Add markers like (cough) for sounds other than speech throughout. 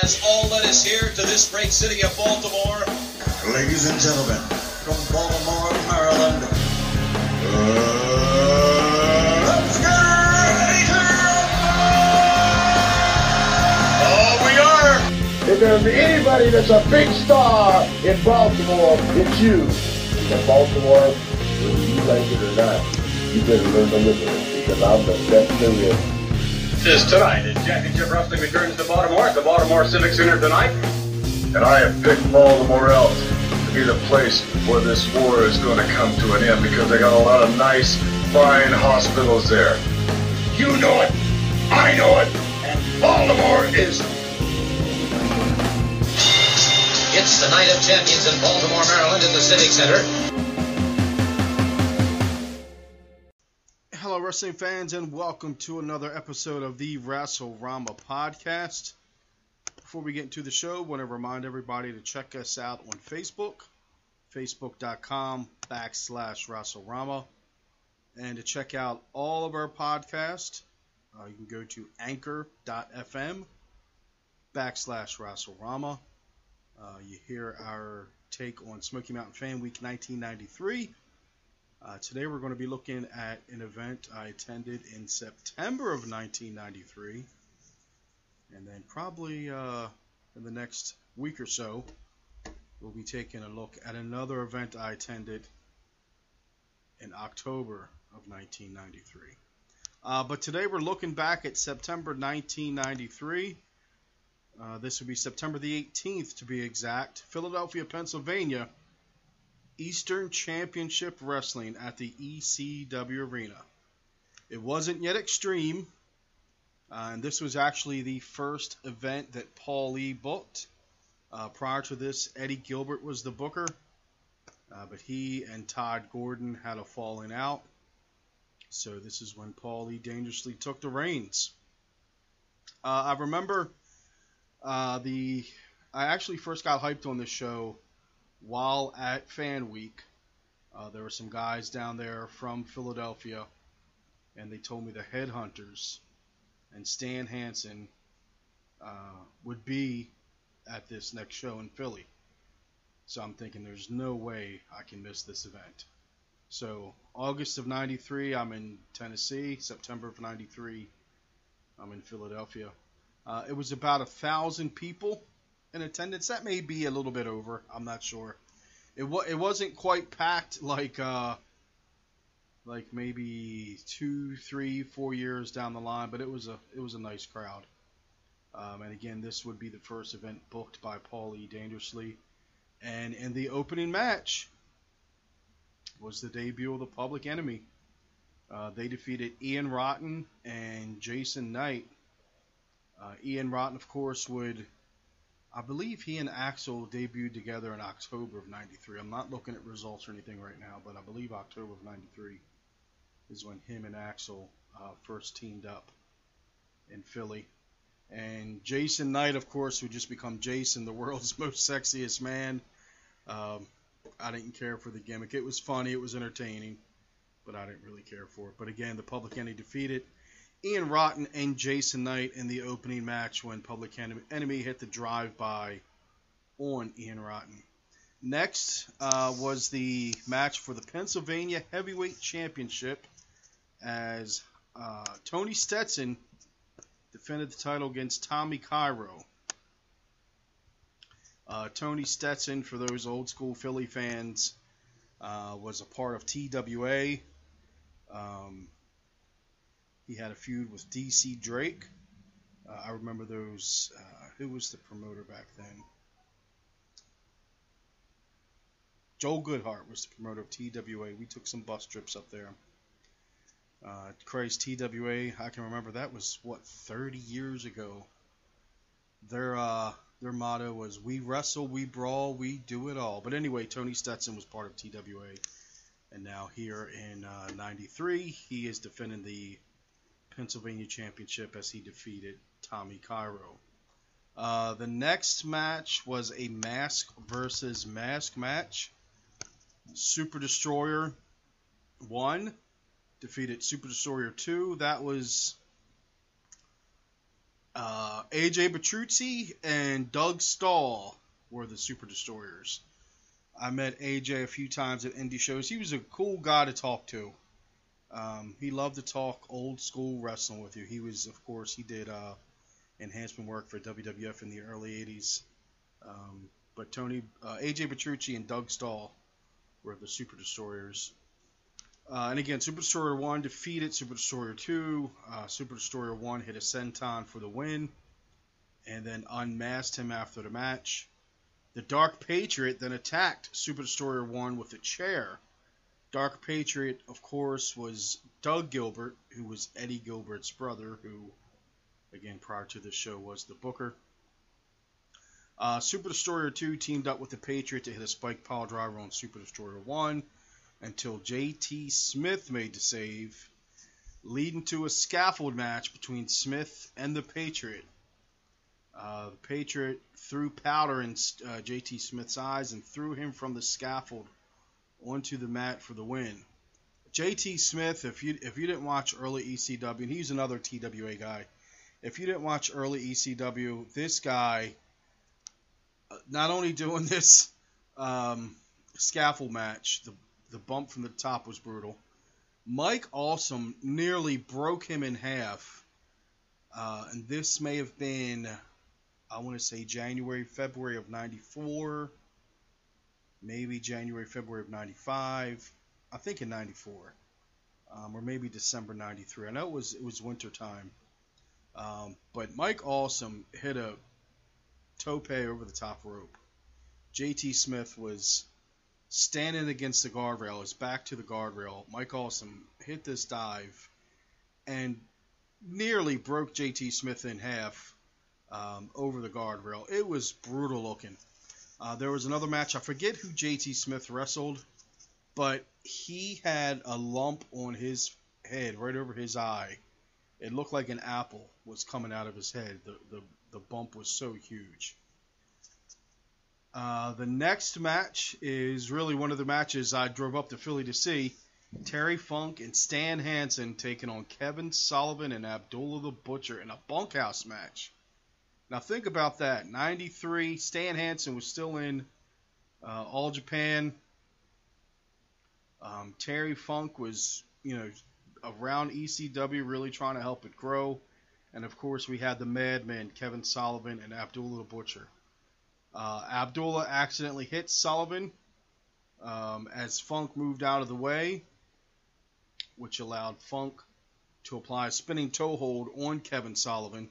has all led us here to this great city of Baltimore. Ladies and gentlemen, from Baltimore, Maryland, uh, let's get ready to Oh, we are. If there's anybody that's a big star in Baltimore, it's you. In Baltimore, whether you like it or not, you better learn to live with it because I'm the best there is. Is tonight as Championship Wrestling returns to Baltimore at the Baltimore Civic Center tonight. And I have picked Baltimore out to be the place where this war is going to come to an end because they got a lot of nice, fine hospitals there. You know it, I know it, and Baltimore is It's the night of champions in Baltimore, Maryland, in the Civic Center. Wrestling fans, and welcome to another episode of the WrestleRama podcast. Before we get into the show, I want to remind everybody to check us out on Facebook, facebook.com backslash WrestleRama, and to check out all of our podcasts, uh, you can go to anchor.fm backslash WrestleRama. Uh, you hear our take on Smoky Mountain Fan Week 1993. Uh, today we're going to be looking at an event I attended in September of 1993, and then probably uh, in the next week or so, we'll be taking a look at another event I attended in October of 1993. Uh, but today we're looking back at September 1993. Uh, this would be September the 18th to be exact. Philadelphia, Pennsylvania. Eastern Championship Wrestling at the ECW Arena. It wasn't yet Extreme, uh, and this was actually the first event that Paul Lee booked. Uh, prior to this, Eddie Gilbert was the booker, uh, but he and Todd Gordon had a falling out. So this is when Paul Lee dangerously took the reins. Uh, I remember uh, the I actually first got hyped on this show while at Fan Week. Uh, there were some guys down there from Philadelphia, and they told me the Headhunters and Stan Hansen uh, would be at this next show in Philly. So I'm thinking there's no way I can miss this event. So August of '93, I'm in Tennessee. September of '93, I'm in Philadelphia. Uh, it was about a thousand people in attendance. That may be a little bit over. I'm not sure. It wa- it wasn't quite packed like uh like maybe two, three, four years down the line, but it was a it was a nice crowd. Um, and again, this would be the first event booked by Paul E. Dangerously. And in the opening match was the debut of the Public Enemy. Uh, they defeated Ian Rotten and Jason Knight. Uh, Ian Rotten, of course, would I believe he and Axl debuted together in October of '93. I'm not looking at results or anything right now, but I believe October of '93 is when him and Axl uh, first teamed up in Philly. And Jason Knight, of course, who just become Jason, the world's (laughs) most sexiest man. Um, I didn't care for the gimmick. It was funny, it was entertaining, but I didn't really care for it. But again, the Public Enemy defeated Ian Rotten and Jason Knight in the opening match when Public Enemy hit the drive by on Ian Rotten. Next uh, was the match for the Pennsylvania Heavyweight Championship as uh, Tony Stetson defended the title against Tommy Cairo. Uh, Tony Stetson, for those old school Philly fans, uh, was a part of TWA. Um, he had a feud with DC Drake. Uh, I remember those. Uh, who was the promoter back then? Joel Goodhart was the promoter of TWA. We took some bus trips up there. Uh, Christ, TWA, I can remember that was what 30 years ago. Their uh, their motto was "We wrestle, we brawl, we do it all." But anyway, Tony Stetson was part of TWA, and now here in '93, he is defending the Pennsylvania Championship as he defeated Tommy Cairo. Uh, the next match was a mask versus mask match. Super Destroyer won, defeated Super Destroyer 2. That was Uh, AJ Petrucci and Doug Stahl were the Super Destroyers. I met AJ a few times at indie shows. He was a cool guy to talk to. Um, he loved to talk old school wrestling with you. He was, of course, he did uh, enhancement work for WWF in the early '80s. Um, but Tony, uh, AJ Petrucci, and Doug Stahl were the Super Destroyers. Uh, and again, Super Destroyer 1 defeated Super Destroyer 2. Uh, Super Destroyer 1 hit a senton for the win and then unmasked him after the match. The Dark Patriot then attacked Super Destroyer 1 with a chair. Dark Patriot, of course, was Doug Gilbert, who was Eddie Gilbert's brother, who, again, prior to this show was the Booker. Uh, Super Destroyer 2 teamed up with the Patriot to hit a spike pile driver on Super Destroyer 1 until JT Smith made the save, leading to a scaffold match between Smith and the Patriot. Uh, the Patriot threw powder in uh, JT Smith's eyes and threw him from the scaffold onto the mat for the win. JT Smith, if you if you didn't watch early ECW, and he's another TWA guy, if you didn't watch early ECW, this guy, uh, not only doing (laughs) this um, scaffold match, the the bump from the top was brutal. Mike Awesome nearly broke him in half, uh, and this may have been, I want to say January, February of '94, maybe January, February of '95. I think in '94, um, or maybe December '93. I know it was it was winter time, um, but Mike Awesome hit a tope over the top rope. JT Smith was standing against the guardrail, his back to the guardrail. Mike Awesome hit this dive and nearly broke JT Smith in half um, over the guardrail. It was brutal looking. Uh, there was another match. I forget who JT Smith wrestled, but he had a lump on his head right over his eye. It looked like an apple was coming out of his head. The, the, the bump was so huge. Uh, the next match is really one of the matches I drove up to Philly to see. Terry Funk and Stan Hansen taking on Kevin Sullivan and Abdullah the Butcher in a bunkhouse match. Now think about that. 93, Stan Hansen was still in uh, All Japan. Um, Terry Funk was, you know, around ECW, really trying to help it grow. And of course, we had the Madman, Kevin Sullivan, and Abdullah the Butcher. Uh, Abdullah accidentally hit Sullivan um, as Funk moved out of the way, which allowed Funk to apply a spinning toe hold on Kevin Sullivan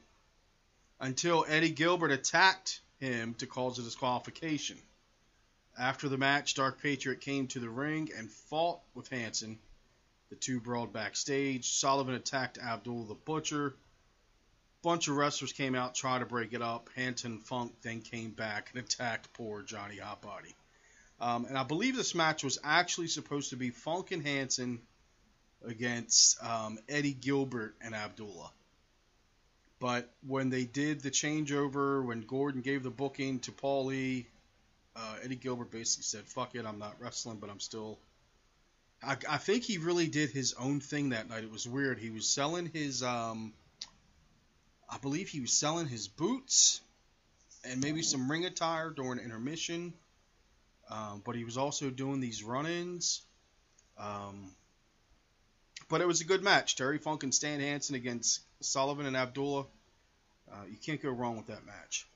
until Eddie Gilbert attacked him to cause a disqualification. After the match, Dark Patriot came to the ring and fought with Hansen. The two brawled backstage. Sullivan attacked Abdul the Butcher bunch of wrestlers came out, tried to break it up. Hansen Funk then came back and (laughs) attacked poor Johnny Hotbody. Um, and I believe this match was actually supposed to be Funk and Hansen against um, Eddie Gilbert and Abdullah. But when they did the changeover, when Gordon gave the booking to Paulie, uh, Eddie Gilbert basically said, "Fuck it, I'm not wrestling, but I'm still." I, I, think he really did his own thing that night. It was weird. He was selling his um, I believe he was selling his boots and maybe some ring attire during intermission. Um, but he was also doing these run-ins. Um, but it was a good match. Terry Funk and Stan Hansen against Sullivan and Abdullah. Uh, you can't go wrong with that match.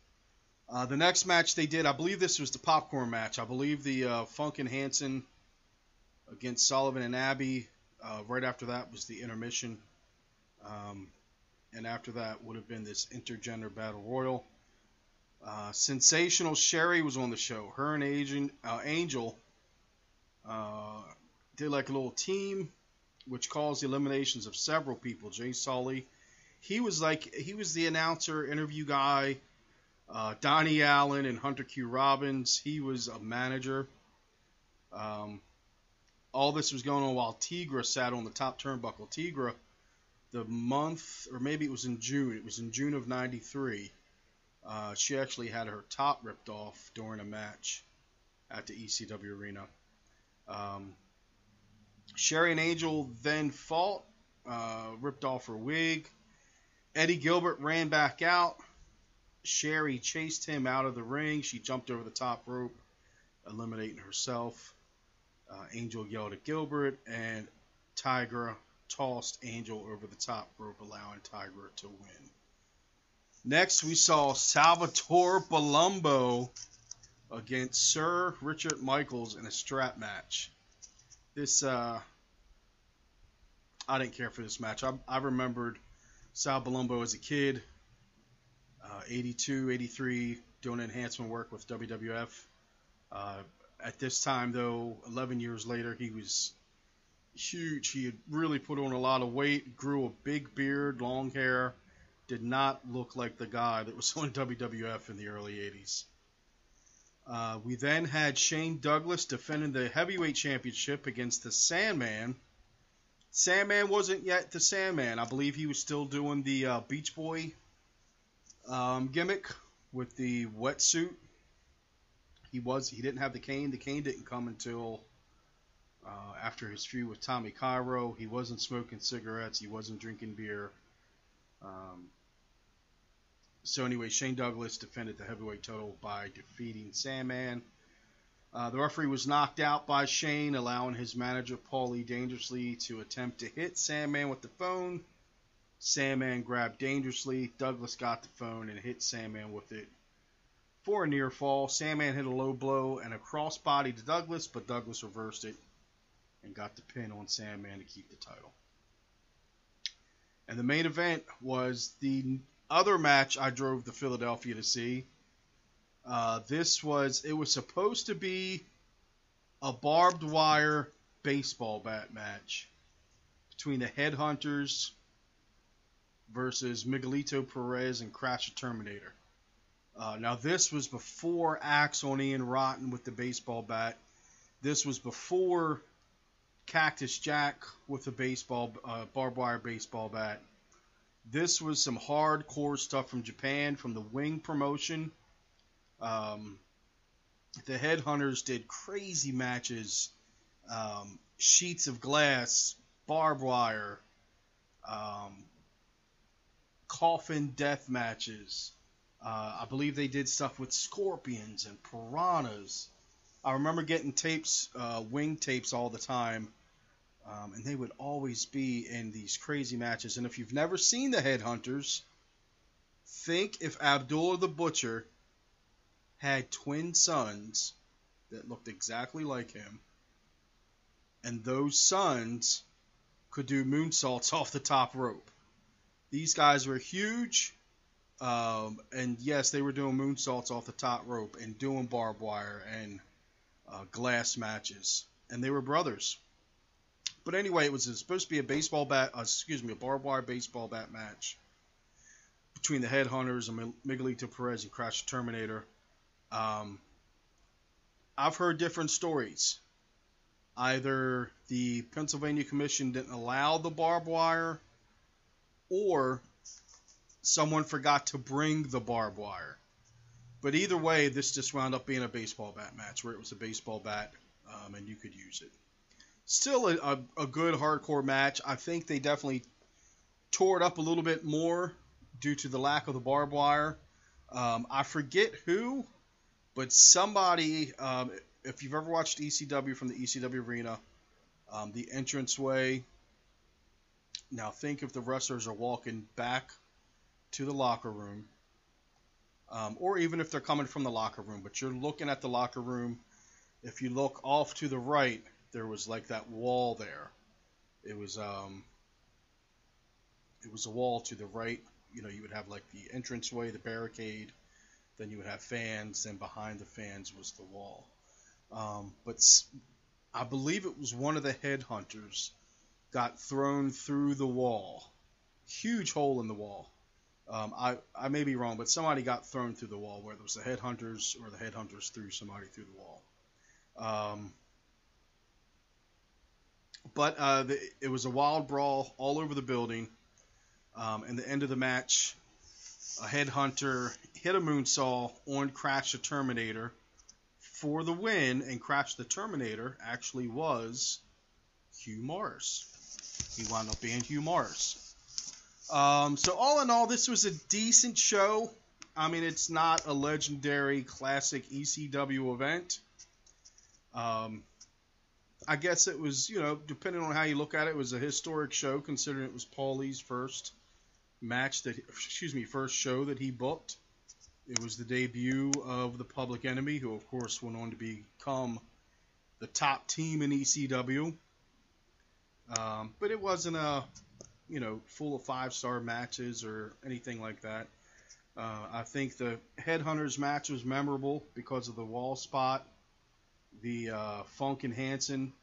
Uh, the next match they did, I believe this was the popcorn match. I believe the uh, Funk and Hansen against Sullivan and Abby. Uh, right after that was the intermission. Um, and after that would have been this intergender battle royal. Uh, Sensational Sherri was on the show. Her and Agent, uh, Angel did like a little team, which caused the eliminations of several people. Jay Sully, he was like he was the announcer, interview guy. Uh, Donnie Allen and Hunter Q Robbins, he was a manager. Um, all this was going on while Tigra sat on the top turnbuckle. Tigra the month, or maybe it was in June. It was in June of '93. Uh, she actually had her top ripped off during a match at the ECW arena. Um, Sherri and Angel then fought, uh, ripped off her wig. Eddie Gilbert ran back out. Sherri chased him out of the ring. She jumped over the top rope, eliminating herself. Uh, Angel yelled at Gilbert, and Tigra tossed Angel over the top rope, allowing Tigra to win. Next, we saw Salvatore Palumbo against Sir Richard Michaels in a strap match. This, uh, I didn't care for this match. I, I remembered Sal Palumbo as a kid, uh, 82, 83, doing enhancement work with WWF. Uh, at this time, though, 11 years later, he was huge. He had really put on a lot of weight, grew a big beard, long hair, did not look like the guy that was (laughs) on WWF in the early 80s. Uh, we then had Shane Douglas defending the heavyweight championship against the Sandman. Sandman wasn't yet the Sandman. I believe he was still doing the uh, Beach Boy um, gimmick with the wetsuit. He was he didn't have the cane. The cane didn't come until uh, after his feud with Tommy Cairo. He wasn't smoking cigarettes. He wasn't drinking beer. Um, so anyway, Shane Douglas defended the heavyweight title by defeating Sandman. Uh, the referee was knocked out by Shane, allowing his manager Paulie Dangerously to attempt to hit Sandman with the phone. Sandman grabbed dangerously. Douglas got the phone and hit Sandman with it for a near fall. Sandman hit a low blow and a crossbody to Douglas, but Douglas reversed it and got the pin on Sandman to keep the title. And the main event was the other match I drove to Philadelphia to see. Uh, this was it was supposed to be a barbed wire baseball bat match between the Headhunters versus Miguelito Perez and Crash the Terminator. Uh, now this was before Axe on Ian Rotten with the baseball bat. This was before Cactus Jack with the baseball uh, barbed wire baseball bat. This was some hardcore stuff from Japan from the Wing promotion. Um, the Headhunters did crazy matches, um, sheets of glass, barbed wire, um, coffin death matches. Uh, I believe they did stuff with scorpions and piranhas. I remember getting tapes, uh, wing tapes all the time, um, and they would always be in these crazy matches. And if you've never seen the Headhunters, think if Abdullah the Butcher had twin sons that looked exactly like him, and those sons could do moonsaults (laughs) off the top rope. These guys were huge, um, and yes, they were doing moonsaults off the top rope and doing barbed wire and uh, glass matches, and they were brothers. But anyway, it was supposed to be a baseball bat, uh, excuse me, a barbed wire baseball bat match between the Headhunters and Miguelito Perez and Crash the Terminator. Um, I've heard different stories. Either the Pennsylvania Commission didn't allow the barbed wire, or someone forgot to bring the barbed wire. But either way, this just wound up being a baseball bat match where it was a baseball bat um, and you could use it. Still a, a, a, good hardcore match. I think they definitely tore it up a little bit more due to the lack of the barbed wire. Um, I forget who, but somebody, um, if you've ever watched ECW from the ECW arena, um, the entranceway. Now think if the wrestlers are walking back to the locker room, um, or even if they're coming from the locker room, but you're looking at the locker room. If you look off to the right, there was like that wall there. It was um, it was a wall to the right. You know, you would have like the entranceway, the barricade, then you would have fans, and behind the fans was the wall. Um, but I believe it was one of the headhunters got thrown through the wall, huge hole in the wall. Um, I I may be wrong, but somebody got thrown through the wall, whether it was the headhunters or the headhunters threw somebody through the wall. Um, but uh, the, it was a wild brawl all over the building. Um, and the end of the match, a headhunter hit a moonsault on Crash the Terminator for the win, and Crash the Terminator actually was Hugh Morris. He wound up being Hugh Morris. Um, so all in all, this was a decent show. I mean, it's not a legendary classic ECW event. Um, I guess it was, you know, depending on how you look at it, it was a historic show considering it was Paulie's first match that, excuse me, first show that he booked. It was the debut of the Public Enemy, who of course went on to become the top team in ECW. Um, but it wasn't a, you know, full of five star matches or anything like that. Uh, I think the Headhunters match was memorable because of the wall spot. The uh, Funk and Hansen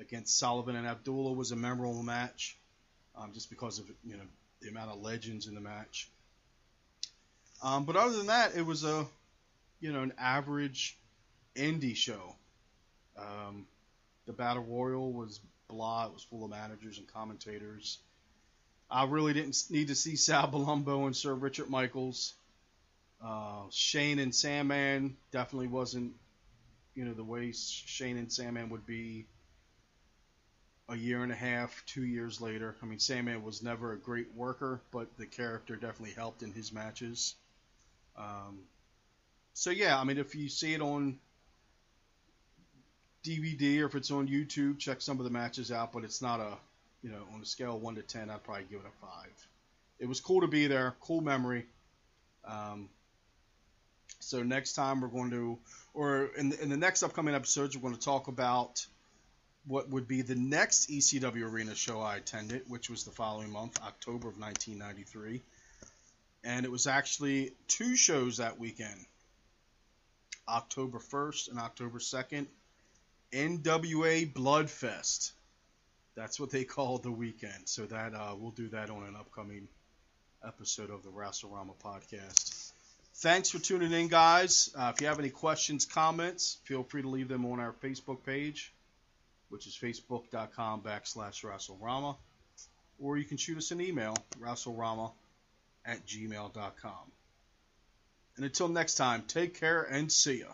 against Sullivan and Abdullah was a memorable match, um, just because of you know the amount of legends in the match. Um, but other than that, it was a you know an average indie show. Um, the Battle Royal was blah. It was full of managers and commentators. I really didn't need to see Sal Balumbo and Sir Richard Michaels. Uh, Shane and Sandman definitely wasn't, you know, the way Shane and Sandman would be a year and a half, two years later. I mean, Sandman was never a great worker, but the character definitely helped in his matches. Um, so yeah, I mean, if you see it on DVD or if it's on YouTube, check some of the matches out. But it's not a, you know, on a scale of one to ten, I'd probably give it a five. It was cool to be there, cool memory. Um, so next time we're going to, or in the, in the next upcoming episodes, we're going to talk about what would be the next ECW Arena show I attended, which was the following month, October of 1993. And it was actually two shows that weekend October 1st and October 2nd. NWA Bloodfest. That's what they (laughs) call the weekend. So that uh, we'll do that on an upcoming episode of the Wrestle-Rama podcast. Thanks for tuning in, guys. Uh, if you have any questions, comments, feel free to leave them on our Facebook page, which is facebook.com backslash Wrestle-Rama. Or you can shoot us an email, Wrestle-Rama at gmail.com. And until next time, take care and see ya.